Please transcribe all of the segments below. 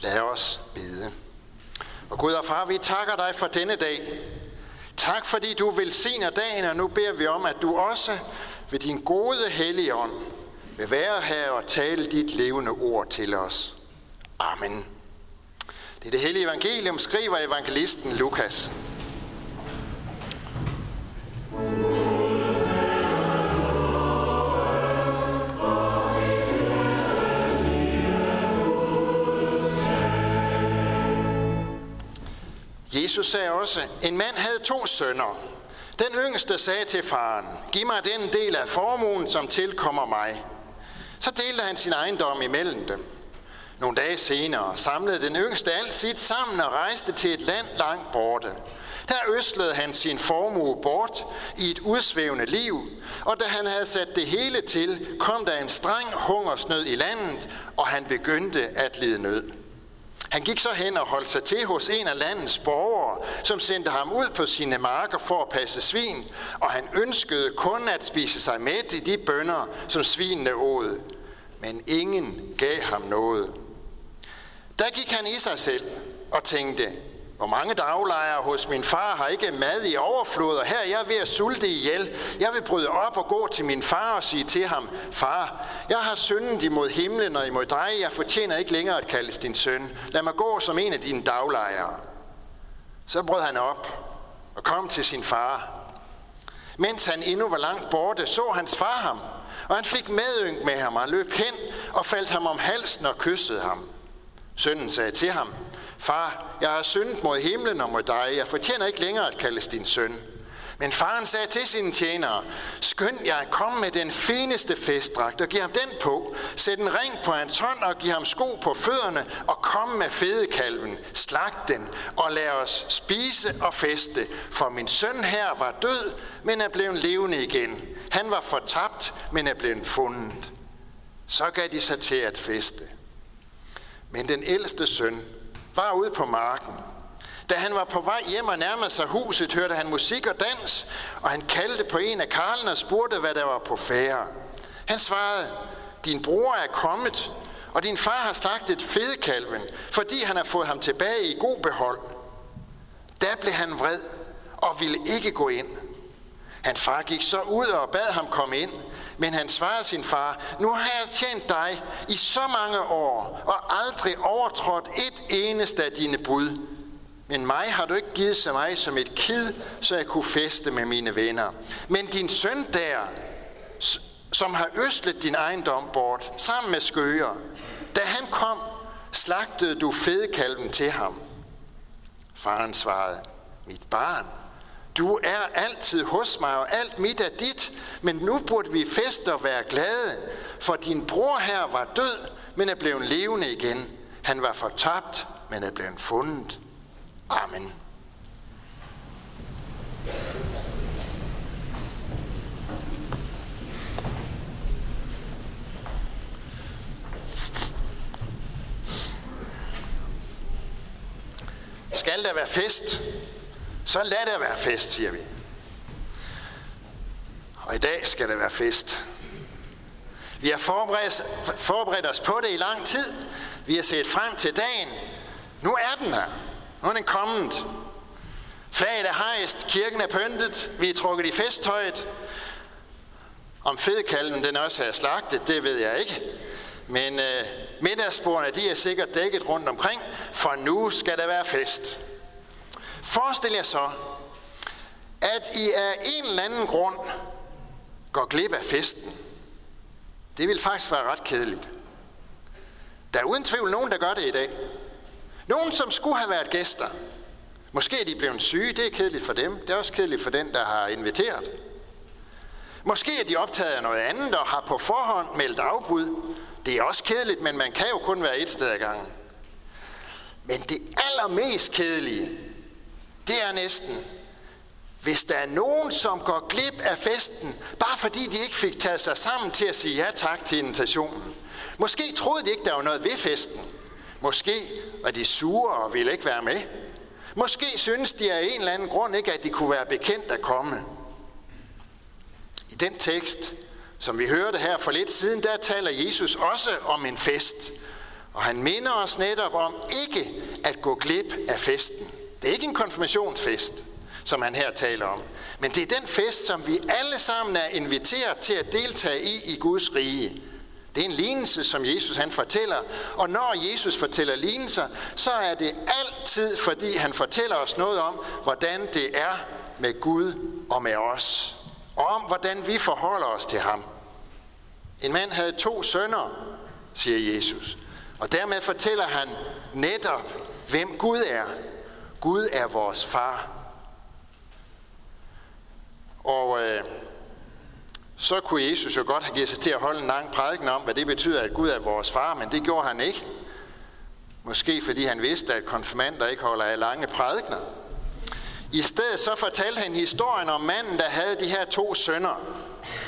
Lad os bede. Og Gud og far, vi takker dig for denne dag. Tak fordi du velsigner dagen, og nu beder vi om, at du også ved din gode hellige ånd vil være her og tale dit levende ord til os. Amen. Det er det hellige evangelium, skriver evangelisten Lukas. Jesus sagde også, en mand havde to sønner. Den yngste sagde til faren, giv mig den del af formuen, som tilkommer mig. Så delte han sin ejendom imellem dem. Nogle dage senere samlede den yngste alt sit sammen og rejste til et land langt borte. Der øslede han sin formue bort i et udsvævende liv, og da han havde sat det hele til, kom der en streng hungersnød i landet, og han begyndte at lide nød. Han gik så hen og holdt sig til hos en af landets borgere, som sendte ham ud på sine marker for at passe svin, og han ønskede kun at spise sig med i de bønder, som svinene åd. Men ingen gav ham noget. Der gik han i sig selv og tænkte, hvor mange daglejere hos min far har ikke mad i overflod, og her er jeg ved at sulte ihjel. Jeg vil bryde op og gå til min far og sige til ham, Far, jeg har syndet imod himlen og imod dig. Jeg fortjener ikke længere at kaldes din søn. Lad mig gå som en af dine daglejere. Så brød han op og kom til sin far. Mens han endnu var langt borte, så hans far ham, og han fik medynk med ham og løb hen og faldt ham om halsen og kyssede ham. Sønnen sagde til ham, Far, jeg har syndet mod himlen og mod dig. Jeg fortjener ikke længere at kaldes din søn. Men faren sagde til sine tjenere, skynd jer at komme med den fineste festdragt og giv ham den på. Sæt en ring på hans hånd og giv ham sko på fødderne og kom med fedekalven. Slag den og lad os spise og feste. For min søn her var død, men er blevet levende igen. Han var fortabt, men er blevet fundet. Så gav de sig til at feste. Men den ældste søn var ude på marken. Da han var på vej hjem og nærmede sig huset, hørte han musik og dans, og han kaldte på en af karlene og spurgte, hvad der var på færre. Han svarede, din bror er kommet, og din far har slagtet fedekalven, fordi han har fået ham tilbage i god behold. Da blev han vred og ville ikke gå ind. Hans far gik så ud og bad ham komme ind, men han svarede sin far, nu har jeg tjent dig i så mange år, og aldrig overtrådt et eneste af dine bud. Men mig har du ikke givet så mig som et kid, så jeg kunne feste med mine venner. Men din søn der, som har østlet din ejendom bort, sammen med skøger, da han kom, slagtede du fedekalven til ham. Faren svarede, mit barn, du er altid hos mig, og alt mit er dit, men nu burde vi feste og være glade, for din bror her var død, men er blevet levende igen. Han var fortabt, men er blevet fundet. Amen. Skal der være fest? Så lad det være fest, siger vi. Og i dag skal det være fest. Vi har forberedt, forberedt os på det i lang tid. Vi har set frem til dagen. Nu er den her. Nu er den kommet. Flaget er hejst, kirken er pyntet, vi er trukket i festtøjet. Om fedekalven den også er slagtet, det ved jeg ikke. Men øh, middagsbordene de er sikkert dækket rundt omkring, for nu skal der være fest. Forestil jer så, at I af en eller anden grund går glip af festen. Det vil faktisk være ret kedeligt. Der er uden tvivl nogen, der gør det i dag. Nogen, som skulle have været gæster. Måske er de blevet syge, det er kedeligt for dem. Det er også kedeligt for den, der har inviteret. Måske er de optaget af noget andet og har på forhånd meldt afbud. Det er også kedeligt, men man kan jo kun være et sted ad gangen. Men det allermest kedelige, det er næsten, hvis der er nogen, som går glip af festen, bare fordi de ikke fik taget sig sammen til at sige ja tak til invitationen. Måske troede de ikke, der var noget ved festen. Måske var de sure og ville ikke være med. Måske synes de af en eller anden grund ikke, at de kunne være bekendt at komme. I den tekst, som vi hørte her for lidt siden, der taler Jesus også om en fest. Og han minder os netop om ikke at gå glip af festen. Det er ikke en konfirmationsfest, som han her taler om. Men det er den fest, som vi alle sammen er inviteret til at deltage i i Guds rige. Det er en lignelse, som Jesus han fortæller. Og når Jesus fortæller lignelser, så er det altid, fordi han fortæller os noget om, hvordan det er med Gud og med os. Og om, hvordan vi forholder os til ham. En mand havde to sønner, siger Jesus. Og dermed fortæller han netop, hvem Gud er. Gud er vores far. Og øh, så kunne Jesus jo godt have givet sig til at holde en lang prædiken om, hvad det betyder, at Gud er vores far, men det gjorde han ikke. Måske fordi han vidste, at konfirmander ikke holder af lange prædikner. I stedet så fortalte han historien om manden, der havde de her to sønner.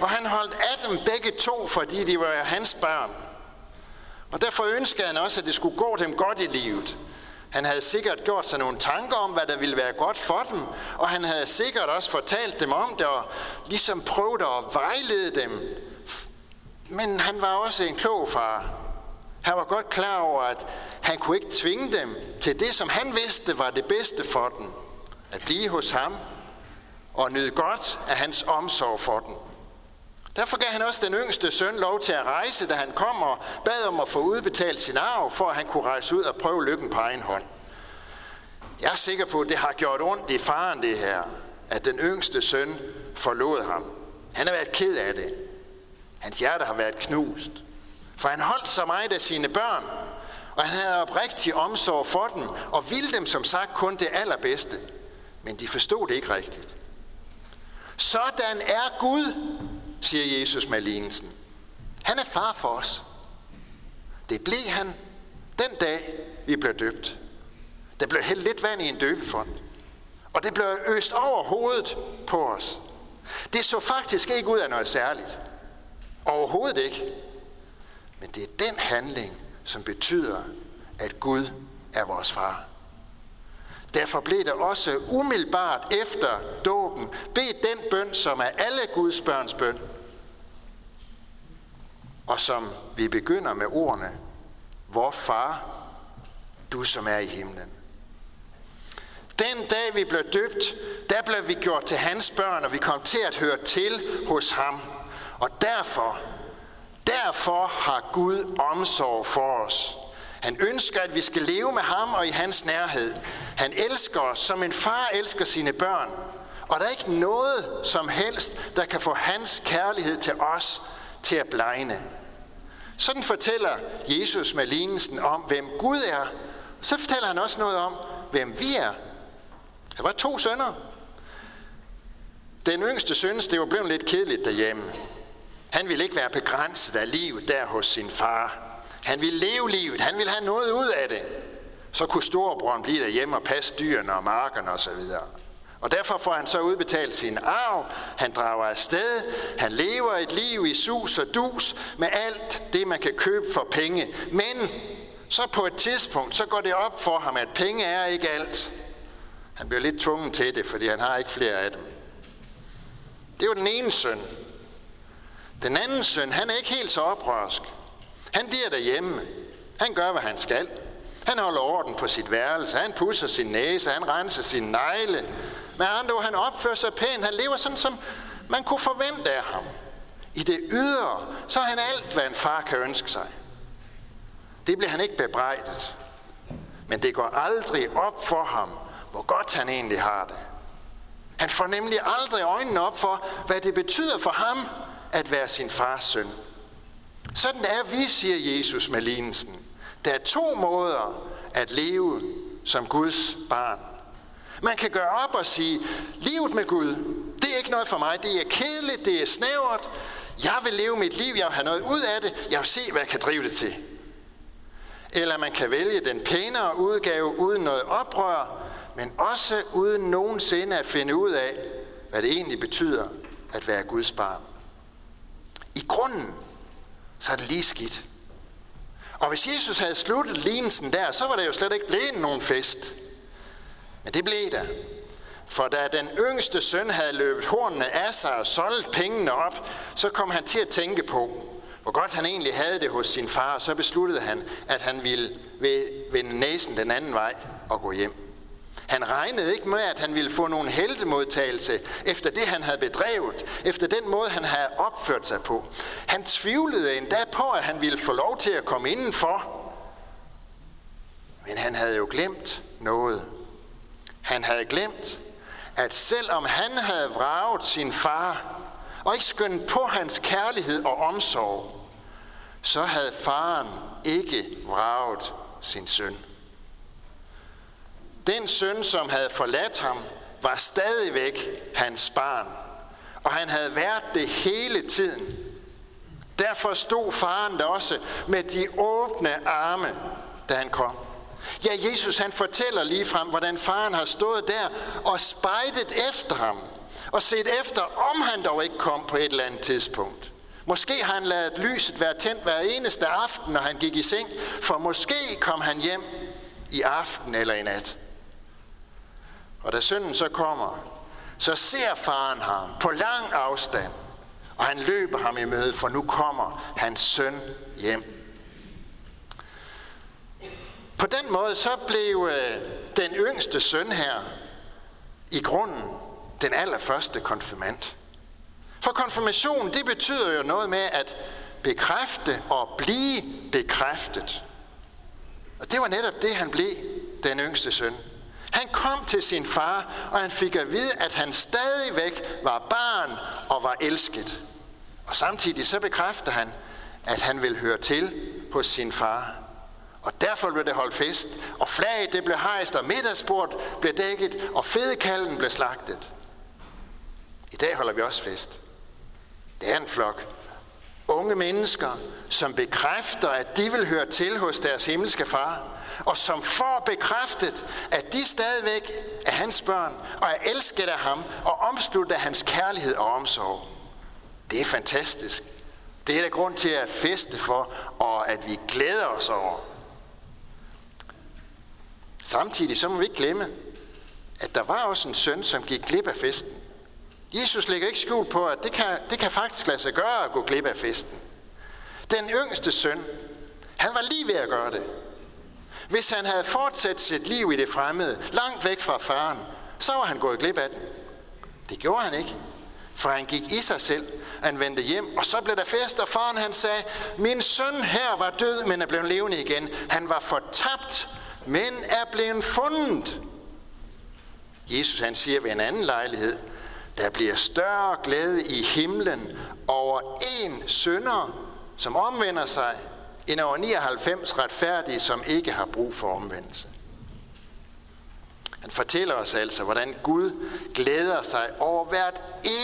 Og han holdt af dem begge to, fordi de var hans børn. Og derfor ønskede han også, at det skulle gå dem godt i livet. Han havde sikkert gjort sig nogle tanker om, hvad der ville være godt for dem, og han havde sikkert også fortalt dem om det, og ligesom prøvet at vejlede dem. Men han var også en klog far. Han var godt klar over, at han kunne ikke tvinge dem til det, som han vidste var det bedste for dem. At blive hos ham og nyde godt af hans omsorg for dem. Derfor gav han også den yngste søn lov til at rejse, da han kom og bad om at få udbetalt sin arv, for at han kunne rejse ud og prøve lykken på egen hånd. Jeg er sikker på, at det har gjort ondt i faren det her, at den yngste søn forlod ham. Han har været ked af det. Hans hjerte har været knust. For han holdt så meget af sine børn, og han havde oprigtig omsorg for dem, og ville dem som sagt kun det allerbedste. Men de forstod det ikke rigtigt. Sådan er Gud, siger Jesus med lignelsen. Han er far for os. Det blev han den dag, vi blev døbt. Der blev hældt lidt vand i en døbefond. Og det blev øst over hovedet på os. Det så faktisk ikke ud af noget særligt. Overhovedet ikke. Men det er den handling, som betyder, at Gud er vores far. Derfor blev det også umiddelbart efter dåben bedt den bøn, som er alle Guds børns bøn og som vi begynder med ordene, Vor far, du som er i himlen. Den dag vi blev døbt, der blev vi gjort til hans børn, og vi kom til at høre til hos ham. Og derfor, derfor har Gud omsorg for os. Han ønsker, at vi skal leve med ham og i hans nærhed. Han elsker os, som en far elsker sine børn. Og der er ikke noget som helst, der kan få hans kærlighed til os til at blegne. Sådan fortæller Jesus med lignelsen om, hvem Gud er. Så fortæller han også noget om, hvem vi er. Der var to sønner. Den yngste synes, det var blevet lidt kedeligt derhjemme. Han ville ikke være begrænset af livet der hos sin far. Han ville leve livet. Han ville have noget ud af det. Så kunne storebroren blive derhjemme og passe dyrene og markerne osv. Og og derfor får han så udbetalt sin arv, han drager afsted, han lever et liv i sus og dus med alt det, man kan købe for penge. Men så på et tidspunkt, så går det op for ham, at penge er ikke alt. Han bliver lidt tvunget til det, fordi han har ikke flere af dem. Det er jo den ene søn. Den anden søn, han er ikke helt så oprørsk. Han bliver derhjemme. Han gør, hvad han skal. Han holder orden på sit værelse, han pusser sin næse, han renser sin negle, med andre ord, han opfører sig pænt. Han lever sådan, som man kunne forvente af ham. I det ydre, så er han alt, hvad en far kan ønske sig. Det bliver han ikke bebrejdet. Men det går aldrig op for ham, hvor godt han egentlig har det. Han får nemlig aldrig øjnene op for, hvad det betyder for ham at være sin fars søn. Sådan er vi, siger Jesus med lignelsen. Der er to måder at leve som Guds barn. Man kan gøre op og sige, livet med Gud, det er ikke noget for mig. Det er kedeligt, det er snævert. Jeg vil leve mit liv, jeg vil have noget ud af det. Jeg vil se, hvad jeg kan drive det til. Eller man kan vælge den pænere udgave uden noget oprør, men også uden nogensinde at finde ud af, hvad det egentlig betyder at være Guds barn. I grunden, så er det lige skidt. Og hvis Jesus havde sluttet lignelsen der, så var det jo slet ikke blevet nogen fest. Men det blev der. For da den yngste søn havde løbet hornene af sig og solgt pengene op, så kom han til at tænke på, hvor godt han egentlig havde det hos sin far, så besluttede han, at han ville vende næsen den anden vej og gå hjem. Han regnede ikke med, at han ville få nogen heldemodtagelse efter det, han havde bedrevet, efter den måde, han havde opført sig på. Han tvivlede endda på, at han ville få lov til at komme indenfor. Men han havde jo glemt noget. Han havde glemt, at selvom han havde vraget sin far, og ikke skyndt på hans kærlighed og omsorg, så havde faren ikke vraget sin søn. Den søn, som havde forladt ham, var stadigvæk hans barn, og han havde været det hele tiden. Derfor stod faren der også med de åbne arme, da han kom. Ja, Jesus han fortæller lige frem, hvordan faren har stået der og spejdet efter ham, og set efter, om han dog ikke kom på et eller andet tidspunkt. Måske har han ladet lyset være tændt hver eneste aften, når han gik i seng, for måske kom han hjem i aften eller i nat. Og da sønnen så kommer, så ser faren ham på lang afstand, og han løber ham i møde, for nu kommer hans søn hjem. På den måde så blev øh, den yngste søn her i grunden den allerførste konfirmant. For konfirmation, det betyder jo noget med at bekræfte og blive bekræftet. Og det var netop det, han blev, den yngste søn. Han kom til sin far, og han fik at vide, at han stadigvæk var barn og var elsket. Og samtidig så bekræfter han, at han vil høre til hos sin far. Og derfor blev det holdt fest, og flaget det blev hejst, og middagsbordet blev dækket, og fedekallen blev slagtet. I dag holder vi også fest. Det er en flok unge mennesker, som bekræfter, at de vil høre til hos deres himmelske far, og som får bekræftet, at de stadigvæk er hans børn, og er elsket af ham, og omsluttet af hans kærlighed og omsorg. Det er fantastisk. Det er der grund til at feste for, og at vi glæder os over. Samtidig så må vi ikke glemme, at der var også en søn, som gik glip af festen. Jesus lægger ikke skjul på, at det kan, det kan faktisk lade sig gøre at gå glip af festen. Den yngste søn, han var lige ved at gøre det. Hvis han havde fortsat sit liv i det fremmede, langt væk fra faren, så var han gået glip af den. Det gjorde han ikke. For han gik i sig selv. Han vendte hjem, og så blev der fest, og faren han sagde, min søn her var død, men er blevet levende igen. Han var fortabt, men er blevet fundet. Jesus han siger ved en anden lejlighed, der bliver større glæde i himlen over en sønder, som omvender sig, end over 99 retfærdige, som ikke har brug for omvendelse. Han fortæller os altså, hvordan Gud glæder sig over hvert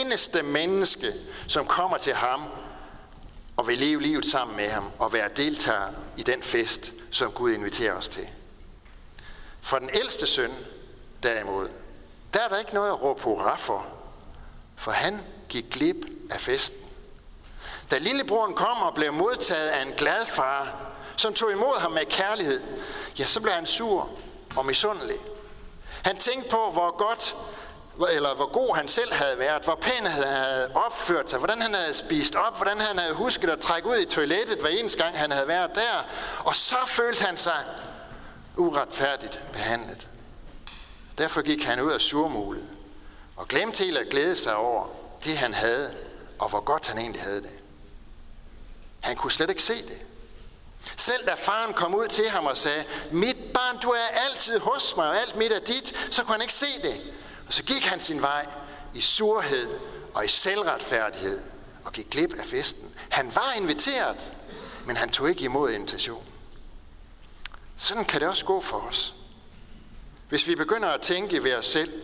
eneste menneske, som kommer til ham og vil leve livet sammen med ham og være deltager i den fest, som Gud inviterer os til. For den ældste søn, derimod, der er der ikke noget at råbe hurra for, for han gik glip af festen. Da lillebroren kom og blev modtaget af en glad far, som tog imod ham med kærlighed, ja, så blev han sur og misundelig. Han tænkte på, hvor godt eller hvor god han selv havde været, hvor pæn han havde opført sig, hvordan han havde spist op, hvordan han havde husket at trække ud i toilettet hver eneste gang, han havde været der. Og så følte han sig uretfærdigt behandlet. Derfor gik han ud af surmulet og glemte helt at glæde sig over det, han havde, og hvor godt han egentlig havde det. Han kunne slet ikke se det. Selv da faren kom ud til ham og sagde, mit barn, du er altid hos mig, og alt mit er dit, så kunne han ikke se det. Og så gik han sin vej i surhed og i selvretfærdighed og gik glip af festen. Han var inviteret, men han tog ikke imod invitationen. Sådan kan det også gå for os. Hvis vi begynder at tænke ved os selv,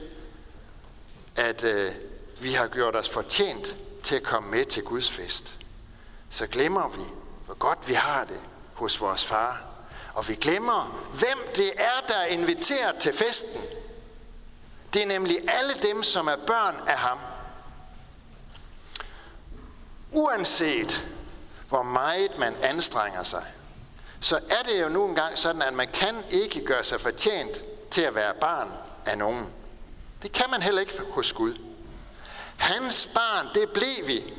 at øh, vi har gjort os fortjent til at komme med til Guds fest, så glemmer vi, hvor godt vi har det hos vores far. Og vi glemmer, hvem det er, der er inviteret til festen. Det er nemlig alle dem, som er børn af ham. Uanset hvor meget man anstrenger sig, så er det jo nu engang sådan, at man kan ikke gøre sig fortjent til at være barn af nogen. Det kan man heller ikke hos Gud. Hans barn, det blev vi,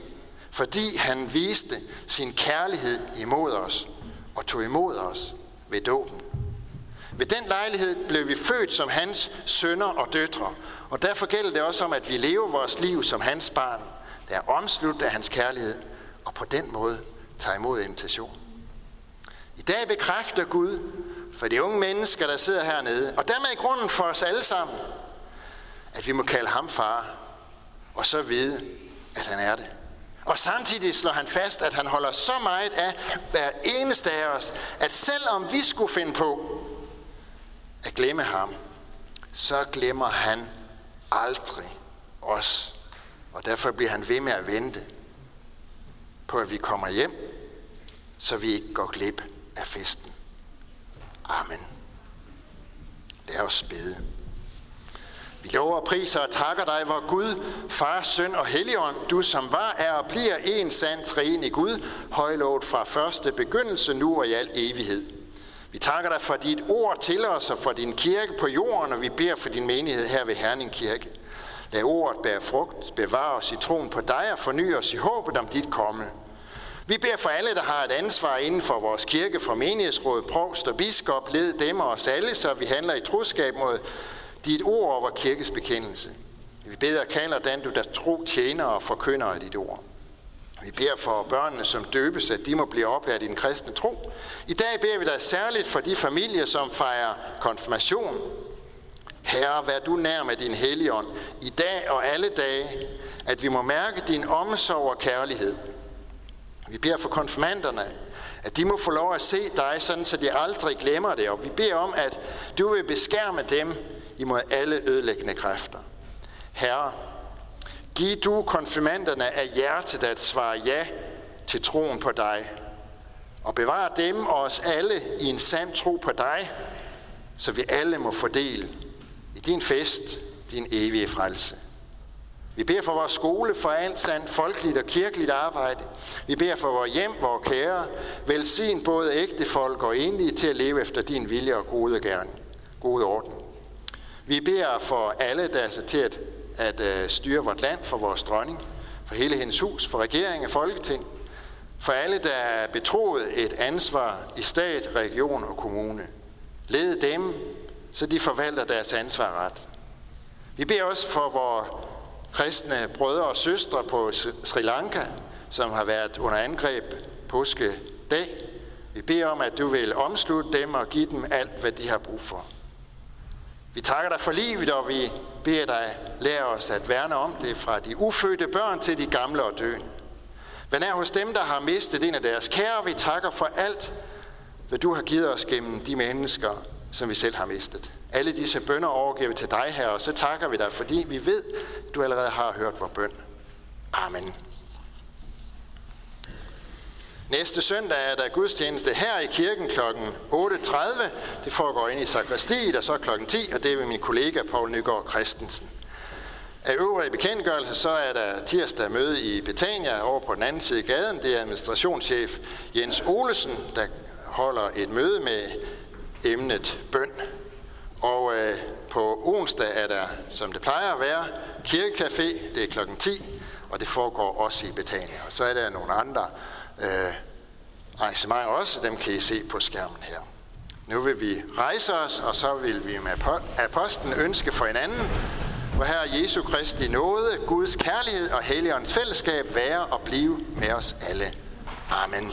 fordi han viste sin kærlighed imod os og tog imod os ved dåben. Ved den lejlighed blev vi født som hans sønner og døtre, og derfor gælder det også om, at vi lever vores liv som hans barn, der er omsluttet af hans kærlighed, og på den måde tager imod invitationen. I dag bekræfter Gud for de unge mennesker, der sidder hernede, og dermed i grunden for os alle sammen, at vi må kalde ham far, og så vide, at han er det. Og samtidig slår han fast, at han holder så meget af hver eneste af os, at selvom vi skulle finde på at glemme ham, så glemmer han aldrig os. Og derfor bliver han ved med at vente på, at vi kommer hjem, så vi ikke går glip af festen. Amen. Lad os bede. Vi lover og priser og takker dig, hvor Gud, Far, Søn og Helligånd, du som var, er og bliver en sand træen i Gud, højlovet fra første begyndelse, nu og i al evighed. Vi takker dig for dit ord til os og for din kirke på jorden, og vi beder for din menighed her ved Herning Kirke. Lad ordet bære frugt, bevare os i troen på dig og forny os i håbet om dit komme. Vi beder for alle, der har et ansvar inden for vores kirke, for menighedsråd, provst og biskop, led dem og os alle, så vi handler i troskab mod dit ord over kirkes bekendelse. Vi beder og kalder den, du der tro tjener og forkynder af dit ord. Vi beder for børnene, som døbes, at de må blive oplært i den kristne tro. I dag beder vi dig særligt for de familier, som fejrer konfirmation. Herre, vær du nær med din helligånd i dag og alle dage, at vi må mærke din omsorg og kærlighed. Vi beder for konfirmanderne, at de må få lov at se dig, sådan så de aldrig glemmer det. Og vi beder om, at du vil beskærme dem imod alle ødelæggende kræfter. Herre, giv du konfirmanderne af hjertet at svare ja til troen på dig, og bevar dem og os alle i en sand tro på dig, så vi alle må fordele i din fest, din evige frelse. Vi beder for vores skole, for alt sandt folkeligt og kirkeligt arbejde. Vi beder for vores hjem, vores kære. Velsign både ægte folk og enlige til at leve efter din vilje og gode gerne. Gode orden. Vi beder for alle, der er til at, at uh, styre vort land, for vores dronning, for hele hendes hus, for regering og folketing, for alle, der er betroet et ansvar i stat, region og kommune. Led dem, så de forvalter deres ansvar ret. Vi beder også for vores kristne brødre og søstre på Sri Lanka, som har været under angreb påske dag. Vi beder om, at du vil omslutte dem og give dem alt, hvad de har brug for. Vi takker dig for livet, og vi beder dig, lære os at værne om det fra de ufødte børn til de gamle og døende. Hvad er hos dem, der har mistet en af deres kære. Vi takker for alt, hvad du har givet os gennem de mennesker, som vi selv har mistet. Alle disse bønder overgiver vi til dig, her, og så takker vi dig, fordi vi ved, at du allerede har hørt vores bøn. Amen. Næste søndag er der gudstjeneste her i kirken kl. 8.30. Det foregår ind i sakristiet, og så kl. 10, og det er med min kollega Paul Nygaard Christensen. Af øvrige bekendtgørelse, så er der tirsdag møde i Betania over på den anden side af gaden. Det er administrationschef Jens Olesen, der holder et møde med emnet bøn. Og øh, på onsdag er der, som det plejer at være, kirkecafé. Det er klokken 10, og det foregår også i Betania. Og så er der nogle andre øh, arrangementer også. Dem kan I se på skærmen her. Nu vil vi rejse os, og så vil vi med apostlen ønske for hinanden, hvor her Jesu Kristi nåde, Guds kærlighed og Helligåndens fællesskab være og blive med os alle. Amen.